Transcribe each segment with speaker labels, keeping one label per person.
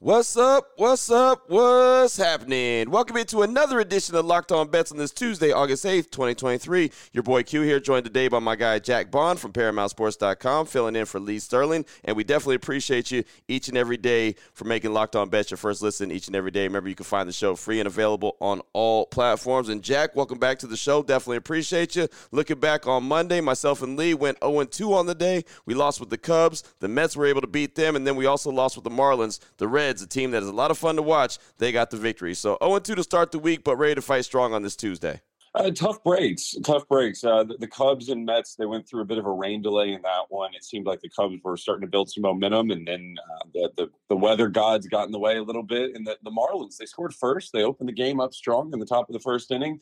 Speaker 1: What's up? What's up? What's happening? Welcome into another edition of Locked On Bets on this Tuesday, August 8th, 2023. Your boy Q here, joined today by my guy Jack Bond from ParamountSports.com, filling in for Lee Sterling. And we definitely appreciate you each and every day for making Locked On Bets your first listen each and every day. Remember, you can find the show free and available on all platforms. And Jack, welcome back to the show. Definitely appreciate you. Looking back on Monday, myself and Lee went 0 2 on the day. We lost with the Cubs. The Mets were able to beat them. And then we also lost with the Marlins. The Reds Reds, a team that is a lot of fun to watch, they got the victory. So 0 2 to start the week, but ready to fight strong on this Tuesday.
Speaker 2: Uh, tough breaks, tough breaks. Uh, the, the, Cubs and Mets, they went through a bit of a rain delay in that one. It seemed like the Cubs were starting to build some momentum, and then uh, the, the, the weather gods got in the way a little bit. And the, the Marlins, they scored first. They opened the game up strong in the top of the first inning.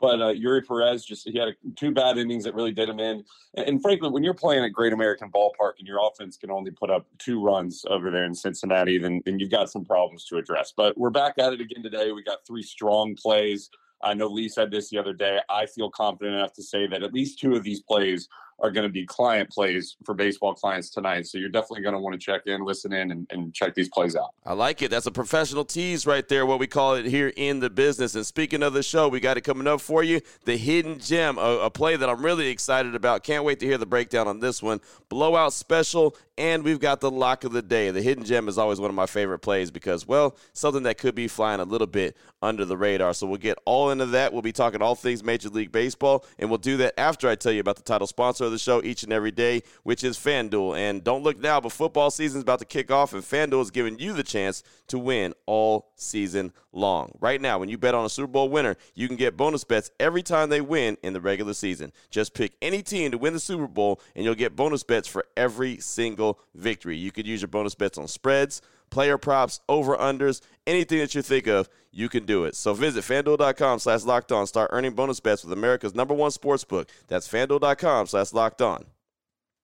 Speaker 2: But uh, Eury Perez just he had a, two bad innings that really did him in. And, and, frankly, when you're playing at Great American Ballpark and your offense can only put up two runs over there in Cincinnati, then then you've got some problems to address. But we're back at it again today. We got three strong plays. I know Lee said this the other day. I feel confident enough to say that at least two of these plays are going to be client plays for baseball clients tonight. So you're definitely going to want to check in, listen in, and, and, check these plays out.
Speaker 1: I like it. That's a professional tease right there, what we call it here in the business. And speaking of the show, we got it coming up for you the hidden gem, a, a play that I'm really excited about. Can't wait to hear the breakdown on this one. Blowout special, and we've got the lock of the day. The hidden gem is always one of my favorite plays because, well, something that could be flying a little bit under the radar. So we'll get all into that. We'll be talking all things Major League Baseball, and we'll do that after I tell you about the title sponsor of the show each and every day, which is FanDuel. And don't look now, but football season is about to kick off, and FanDuel is giving you the chance to win all season long. Right now, when you bet on a Super Bowl winner, you can get bonus bets every time they win in the regular season. Just pick any team to win the Super Bowl, and you'll get bonus bets for every single victory. You could use your bonus bets on spreads player props, over unders, anything that you think of, you can do it. So visit fanduel.com slash locked on. Start earning bonus bets with America's number one sports book. That's fanduel.com slash locked on.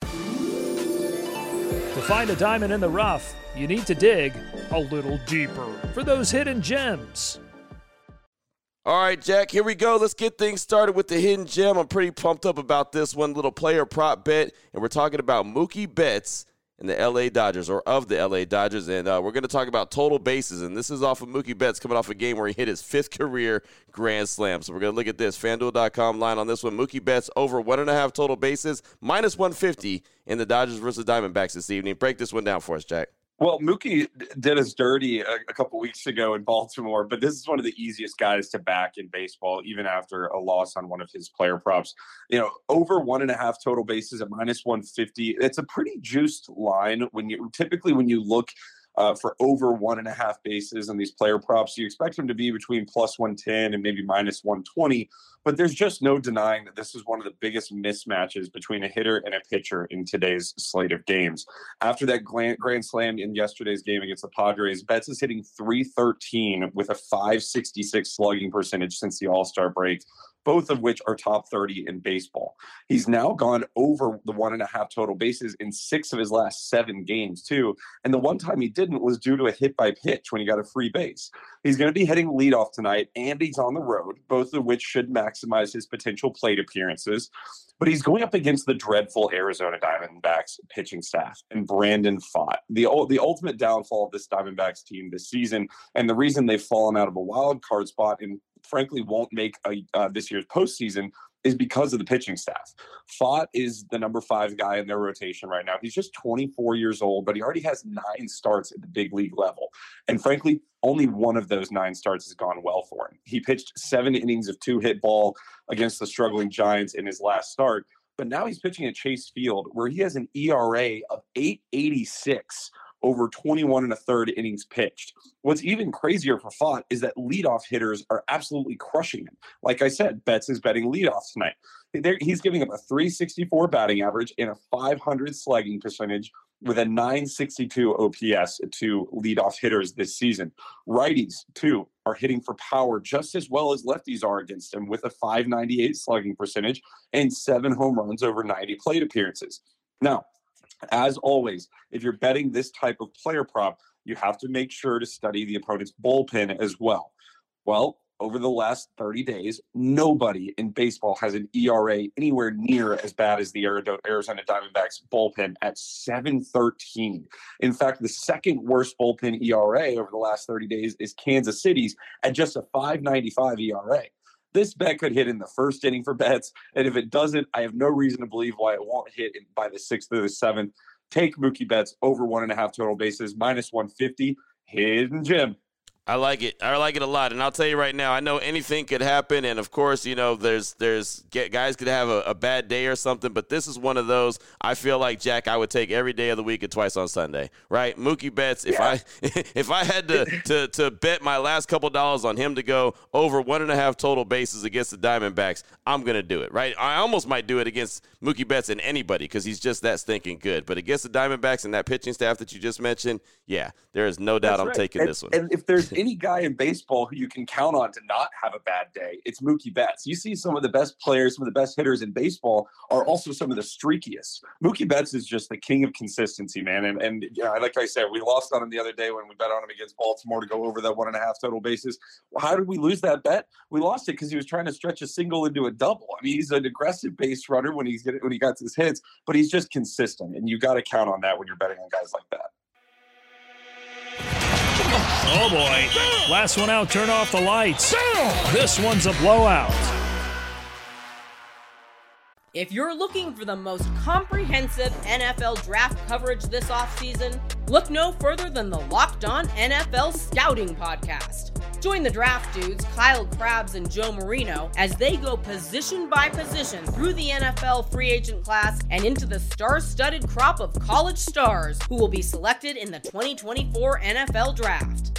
Speaker 3: To find a diamond in the rough, you need to dig a little deeper for those hidden gems.
Speaker 1: All right, Jack, here we go. Let's get things started with the hidden gem. I'm pretty pumped up about this one little player prop bet, and we're talking about Mookie Betts in the LA Dodgers or of the LA Dodgers. And uh, we're going to talk about total bases. And this is off of Mookie Betts coming off a game where he hit his fifth career grand slam. So we're going to look at this FanDuel.com line on this one. Mookie Betts over one and a half total bases, minus 150 in the Dodgers versus Diamondbacks this evening. Break this one down for us, Jack.
Speaker 2: Well, Mookie did us dirty a, a, couple weeks ago in Baltimore, but this is one of the easiest guys to back in baseball, even after a loss on one of his player props. You know, over one and a half total bases at minus 150. It's a pretty juiced line when you typically when you look uh, for over one and a half bases on these player props. You expect them to be between plus 110 and maybe minus 120, but there's just no denying that this is one of the biggest mismatches between a hitter and a pitcher in today's slate of games. After that grand slam in yesterday's game against the Padres, Betts is hitting 313 with a 566 slugging percentage since the All Star break both of which are top 30 in baseball. He's now gone over the one and a half total bases in six of his last seven games, too. And the one time he didn't was due to a hit by pitch when he got a free base. He's going to be hitting leadoff tonight, and he's on the road, both of which should maximize his potential plate appearances. But he's going up against the dreadful Arizona Diamondbacks pitching staff and Brandon Pfaadt. The, the ultimate downfall of this Diamondbacks team this season, and the reason they've fallen out of a wild card spot in frankly won't make a, uh, this year's postseason is because of the pitching staff. Pfaadt is the number five guy in their rotation right now. He's just 24 years old, but he already has nine starts at the big league level. And frankly, only one of those nine starts has gone well for him. He pitched seven innings of two hit ball against the struggling Giants in his last start. but now he's pitching at Chase Field, where he has an ERA of 886 over 21 and a third innings pitched. What's even crazier for Pfaadt is that leadoff hitters are absolutely crushing him. Like I said, Betts is betting leadoff tonight. he's giving up a 364 batting average and a 500 slugging percentage with a 962 OPS to leadoff hitters this season. Righties, too, are hitting for power just as well as lefties are against him with a 598 slugging percentage and seven home runs over 90 plate appearances. Now, as always, if you're betting this type of player prop, you have to make sure to study the opponent's bullpen as well. Well, over the last 30 days, nobody in baseball has an ERA anywhere near as bad as the Arizona Diamondbacks bullpen at 713. In fact, the second worst bullpen ERA over the last 30 days is Kansas City's at just a 595 ERA. This bet could hit in the first inning for Betts. And if it doesn't, I have no reason to believe why it won't hit by the sixth or the seventh. Take Mookie Betts over one and a half total bases, minus 150. Hidden gem.
Speaker 1: I like it. I like it a lot, and I'll tell you right now. I know anything could happen, and of course, you know, there's there's guys could have a, a, bad day or something, but this is one of those. I feel like Jack, I would take every day of the week and twice on Sunday, right? Mookie Betts. If yeah. I if I had to, to to bet my last couple dollars on him to go over one and a half total bases against the Diamondbacks, I'm gonna do it, right? I almost might do it against Mookie Betts and anybody because he's just that stinking good. But against the Diamondbacks and that pitching staff that you just mentioned, yeah, there is no doubt That's I'm right. taking
Speaker 2: and,
Speaker 1: this one.
Speaker 2: And if there's any guy in baseball who you can count on to not have a bad day, it's Mookie Betts. You see some of the best players, some of the best hitters in baseball are also some of the streakiest. Mookie Betts is just the king of consistency, man. And and you like I said, we lost on him the other day when we bet on him against Baltimore to go over that one and a half total bases. How did we lose that bet? We lost it because he was trying to stretch a single into a double. I mean, he's an aggressive base runner when he's when he got his hits, but he's just consistent, and you got to count on that when you're betting on guys like that.
Speaker 3: Oh boy. Last one out, turn off the lights. This one's a blowout.
Speaker 4: If you're looking for the most comprehensive NFL draft coverage this offseason, look no further than the Locked On NFL Scouting Podcast. Join the draft dudes, Kyle Crabbs and Joe Marino, as they go position by position through the NFL free agent class and into the star studded crop of college stars who will be selected in the 2024 NFL Draft.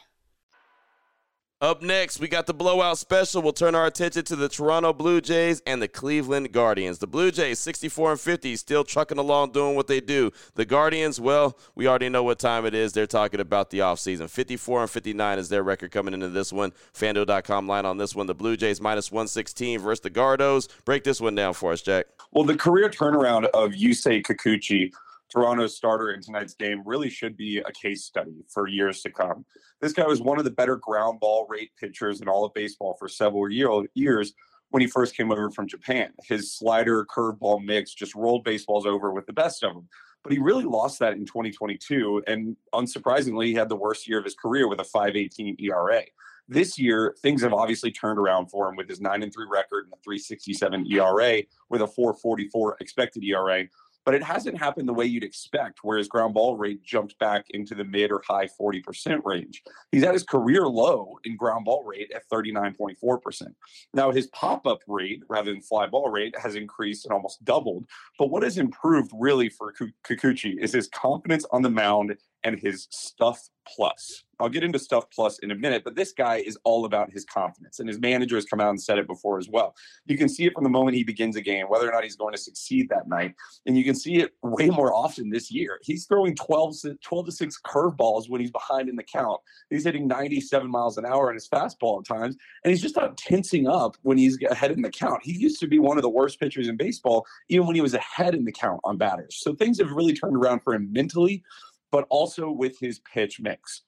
Speaker 1: Up next, we got the blowout special. We'll turn our attention to the Toronto Blue Jays and the Cleveland Guardians. The Blue Jays, 64 and 50, still trucking along doing what they do. The Guardians, well, we already know what time it is. They're talking about the offseason. 54 and 59 is their record coming into this one. FanDuel.com line on this one. The Blue Jays minus 116 versus the Gardos. Break this one down for us, Jack.
Speaker 2: Well, the career turnaround of Yusei Kikuchi Toronto's starter in tonight's game really should be a case study for years to come. This guy was one of the better ground ball rate pitchers in all of baseball for several years when he first came over from Japan. His slider curveball mix just rolled baseballs over with the best of them. But he really lost that in 2022. And unsurprisingly, he had the worst year of his career with a 518 ERA. This year, things have obviously turned around for him with his 9 and 3 record and a 367 ERA with a 444 expected ERA but it hasn't happened the way you'd expect, where his ground ball rate jumped back into the mid or high 40% range. He's at his career low in ground ball rate at 39.4%. Now, his pop up rate rather than fly ball rate has increased and almost doubled. But what has improved really for Kikuchi is his confidence on the mound and his stuff plus. I'll get into stuff plus in a minute, but this guy is all about his confidence, and his manager has come out and said it before as well. You can see it from the moment he begins a game, whether or not he's going to succeed that night, and you can see it way more often this year. He's throwing 12, 12 to 6 curveballs when he's behind in the count. He's hitting 97 miles an hour on his fastball at times, and he's just not tensing up when he's ahead in the count. He used to be one of the worst pitchers in baseball, even when he was ahead in the count on batters. So things have really turned around for him mentally but also with his pitch mix.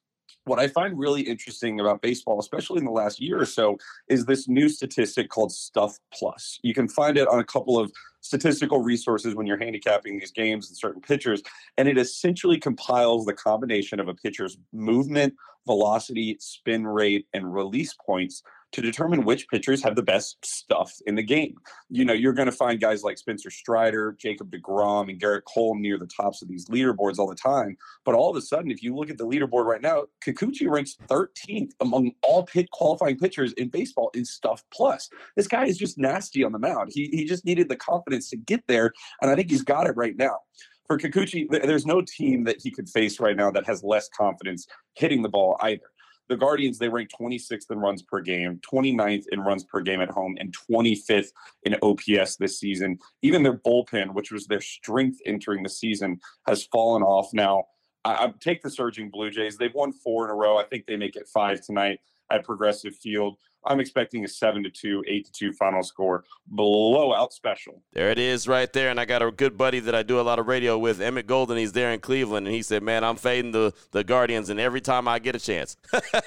Speaker 2: What I find really interesting about baseball, especially in the last year or so, is this new statistic called Stuff Plus. You can find it on a couple of statistical resources when you're handicapping these games and certain pitchers, and it essentially compiles the combination of a pitcher's movement, velocity, spin rate, and release points to determine which pitchers have the best stuff in the game. You know, you're going to find guys like Spencer Strider, Jacob DeGrom, and Gerrit Cole near the tops of these leaderboards all the time. But all of a sudden, if you look at the leaderboard right now, Kikuchi ranks 13th among all pit qualifying pitchers in baseball in stuff plus. This guy is just nasty on the mound. He, he just needed the confidence to get there. And I think he's got it right now for Kikuchi, there's no team that he could face right now that has less confidence hitting the ball either. The Guardians, they rank 26th in runs per game, 29th in runs per game at home, and 25th in OPS this season. Even their bullpen, which was their strength entering the season, has fallen off now. I, I take the surging Blue Jays. They've won four in a row. I think they make it five tonight at Progressive Field. I'm expecting a seven to two, eight to two final score, blowout special.
Speaker 1: There it is, right there. And I got a good buddy that I do a lot of radio with, Emmett Golden. He's there in Cleveland, and he said, "Man, I'm fading the the Guardians, and every time I get a chance."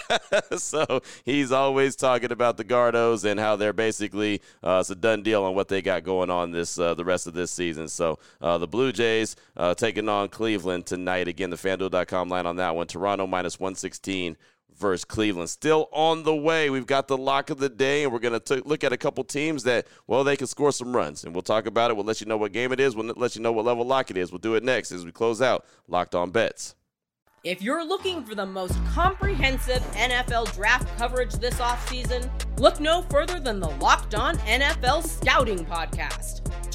Speaker 1: so he's always talking about the Gardos and how they're basically uh, it's a done deal on what they got going on this uh, the rest of this season. So uh, the Blue Jays uh, taking on Cleveland tonight. Again, the FanDuel.com line on that one. Toronto minus 116 versus Cleveland. Still on the way. We've got the lock of the day, and we're going to look at a couple teams that, well, they can score some runs. And we'll talk about it. We'll let you know what game it is. We'll let you know what level lock it is. We'll do it next as we close out Locked On Bets.
Speaker 4: If you're looking for the most comprehensive NFL draft coverage this offseason, look no further than the Locked On NFL Scouting Podcast.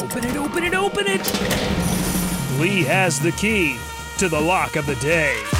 Speaker 3: Open it, open it, open it! Lee has the key to the lock of the day.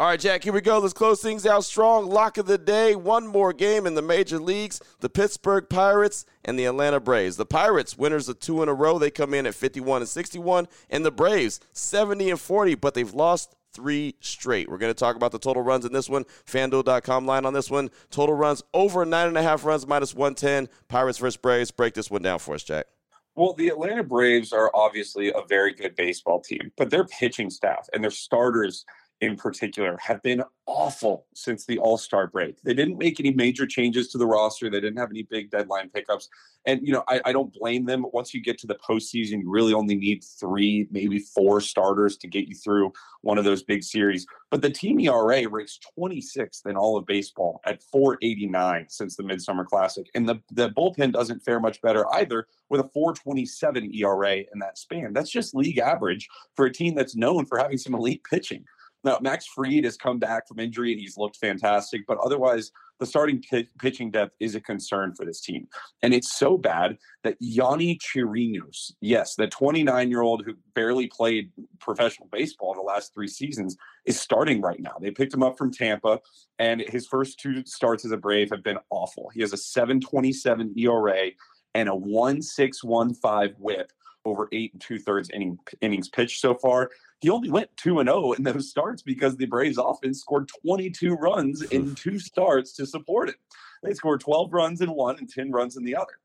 Speaker 1: All right, Jack, here we go. Let's close things out strong. Lock of the day. One more game in the major leagues the Pittsburgh Pirates and the Atlanta Braves. The Pirates, winners of two in a row, they come in at 51 and 61. And the Braves, 70 and 40, but they've lost three straight. We're going to talk about the total runs in this one. FanDuel.com line on this one. Total runs over nine and a half runs, minus 110. Pirates versus Braves. Break this one down for us, Jack.
Speaker 2: Well, the Atlanta Braves are obviously a very good baseball team, but their pitching staff and their starters – in particular have been awful since the All Star break. They didn't make any major changes to the roster. They didn't have any big deadline pickups. And, you know, I, I, don't blame them. Once you get to the postseason, you really only need three, maybe four starters to get you through one of those big series. But the team ERA ranks 26th in all of baseball at 489 since the Midsummer Classic. And the, the bullpen doesn't fare much better either with a 427 ERA in that span. That's just league average for a team that's known for having some elite pitching. Now, Max Fried has come back from injury and he's looked fantastic, but otherwise, the starting p- pitching depth is a concern for this team. And it's so bad that Yonny Chirinos, yes, the 29 year old who barely played professional baseball the last three seasons, is starting right now. They picked him up from Tampa, and his first two starts as a Brave have been awful. He has a 727 ERA and a 1615 whip over eight and two thirds inning, innings pitched so far he only went 2 and 0 in those starts because the Braves offense scored 22 runs in two starts to support it. They scored 12 runs in one and 10 runs in the other.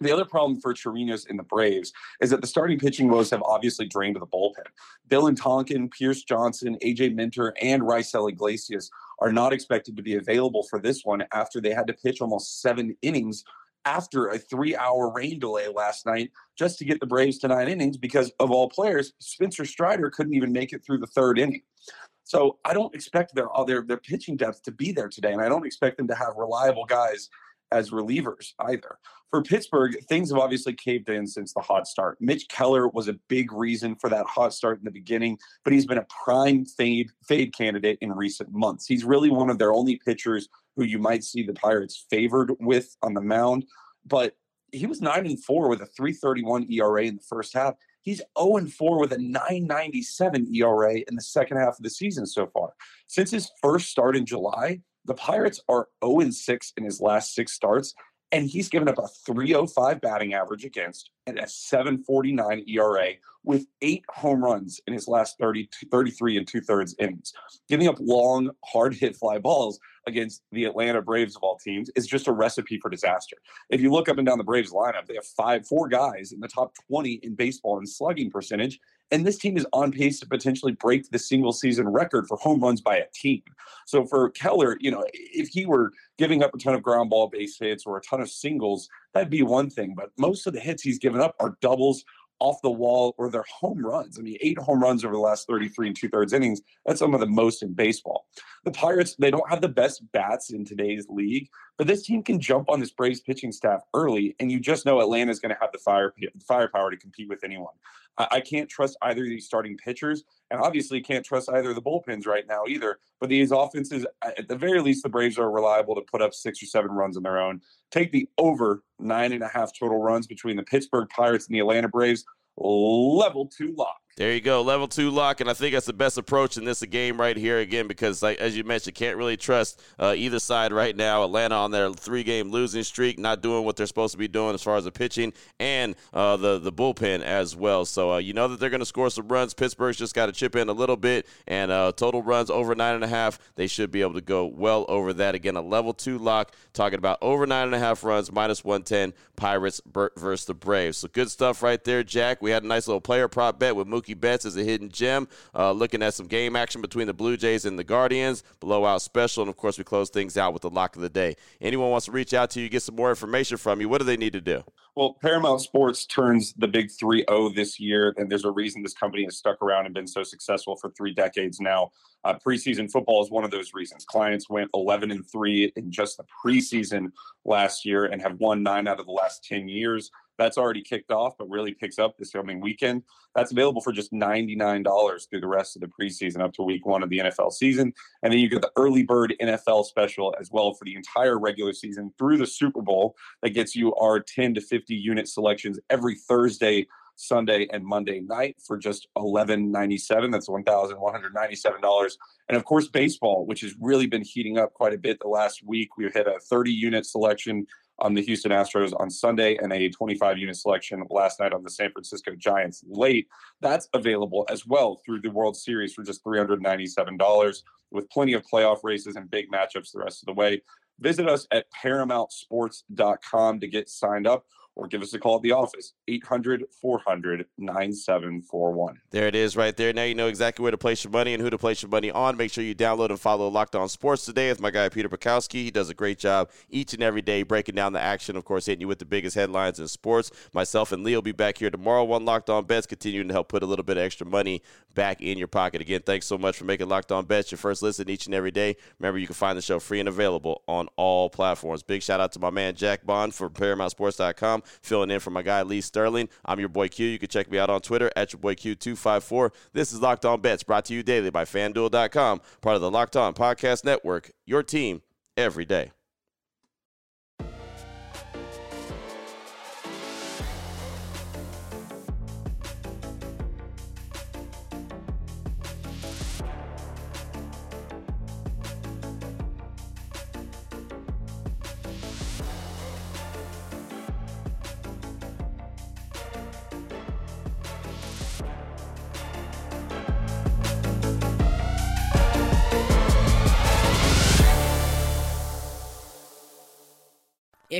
Speaker 2: The other problem for Chirinos and the Braves is that the starting pitching woes have obviously drained the bullpen. Dylan Tonkin, Pierce Johnson, AJ Minter, and Raisel Iglesias are not expected to be available for this one after they had to pitch almost seven innings after a three hour rain delay last night just to get the Braves to nine innings because of all players, Spencer Strider couldn't even make it through the third inning. So I don't expect their their their pitching depth to be there today, and I don't expect them to have reliable guys as relievers either. For Pittsburgh, things have obviously caved in since the hot start. Mitch Keller was a big reason for that hot start in the beginning, but he's been a prime fade fade candidate in recent months. He's really one of their only pitchers who you might see the Pirates favored with on the mound, but he was 9 and 4 with a 331 ERA in the first half. He's 0 and 4 with a 997 ERA in the second half of the season so far. Since his first start in July, the Pirates are 0 and 6 in his last six starts, and he's given up a 305 batting average against and a 749 ERA with eight home runs in his last 30, 33 and two thirds innings. Giving up long, hard hit fly balls against the Atlanta Braves of all teams is just a recipe for disaster. If you look up and down the Braves lineup, they have five, four guys in the top 20 in baseball in slugging percentage. And this team is on pace to potentially break the single season record for home runs by a team. So for Keller, you know, if he were giving up a ton of ground ball base hits or a ton of singles, that'd be one thing. But most of the hits he's given up are doubles off the wall or their home runs. I mean, eight home runs over the last 33 and two thirds innings. That's some of the most in baseball. The Pirates, they don't have the best bats in today's league, but this team can jump on this Braves pitching staff early, and you just know Atlanta's going to have the fire firepower to compete with anyone. I, I can't trust either of these starting pitchers, and obviously can't trust either of the bullpens right now either. But these offenses, at the very least, the Braves are reliable to put up six or seven runs on their own. Take the over nine and a half total runs between the Pittsburgh Pirates and the Atlanta Braves. Level two lock.
Speaker 1: There you go, level two lock, and I think that's the best approach in this game right here again because, like as you mentioned, can't really trust uh, either side right now. Atlanta on their three-game losing streak, not doing what they're supposed to be doing as far as the pitching and uh, the the bullpen as well. So uh, you know that they're going to score some runs. Pittsburgh's just got to chip in a little bit, and uh, total runs over nine and a half. They should be able to go well over that. Again, a level two lock, talking about over nine and a half runs, minus one ten. Pirates versus the Braves. So good stuff right there, Jack. We had a nice little player prop bet with Mookie Betts is a hidden gem. Uh, looking at some game action between the Blue Jays and the Guardians, blowout special, and of course we close things out with the lock of the day. Anyone wants to reach out to you, get some more information from you, what do they need to do?
Speaker 2: Well, Paramount Sports turns the big 3 0 this year, and there's a reason this company has stuck around and been so successful for three decades now. Uh, preseason football is one of those reasons. Clients went 11 and 3 in just the preseason last year and have won nine out of the last 10 years. That's already kicked off, but really picks up this coming weekend. That's available for just $99 through the rest of the preseason up to week one of the NFL season. And then you get the early bird NFL special as well for the entire regular season through the Super Bowl that gets you our 10 to 50 unit selections every Thursday Sunday and Monday night for just eleven ninety seven. That's one thousand one hundred ninety seven dollars. And of course, baseball, which has really been heating up quite a bit the last week. We hit a thirty unit selection on the Houston Astros on Sunday and a 25 unit selection last night on the San Francisco Giants late. That's available as well through the World Series for just $397 with plenty of playoff races and big matchups the rest of the way. Visit us at paramountsports.com to get signed up or give us a call at the office 800 400 9741
Speaker 1: there it is right there. Now you know exactly where to place your money and who to place your money on. Make sure you download and follow locked on sports today with my guy peter bukowski. He does a great job each and every day breaking down the action of course hitting you with the biggest headlines in sports. Myself and lee will be back here tomorrow one locked on bets continuing to help put a little bit of extra money back in your pocket. Again thanks so much for making locked on bets your first listen each and every day. Remember you can find the show free and available on all platforms. Big shout out to my man jack bond for paramountsports.com filling in for my guy Lee Sterling. I'm your boy Q. You can check me out on Twitter at your boy Q254. This is Locked On Bets brought to you daily by FanDuel.com, part of the Locked On Podcast Network, your team every day.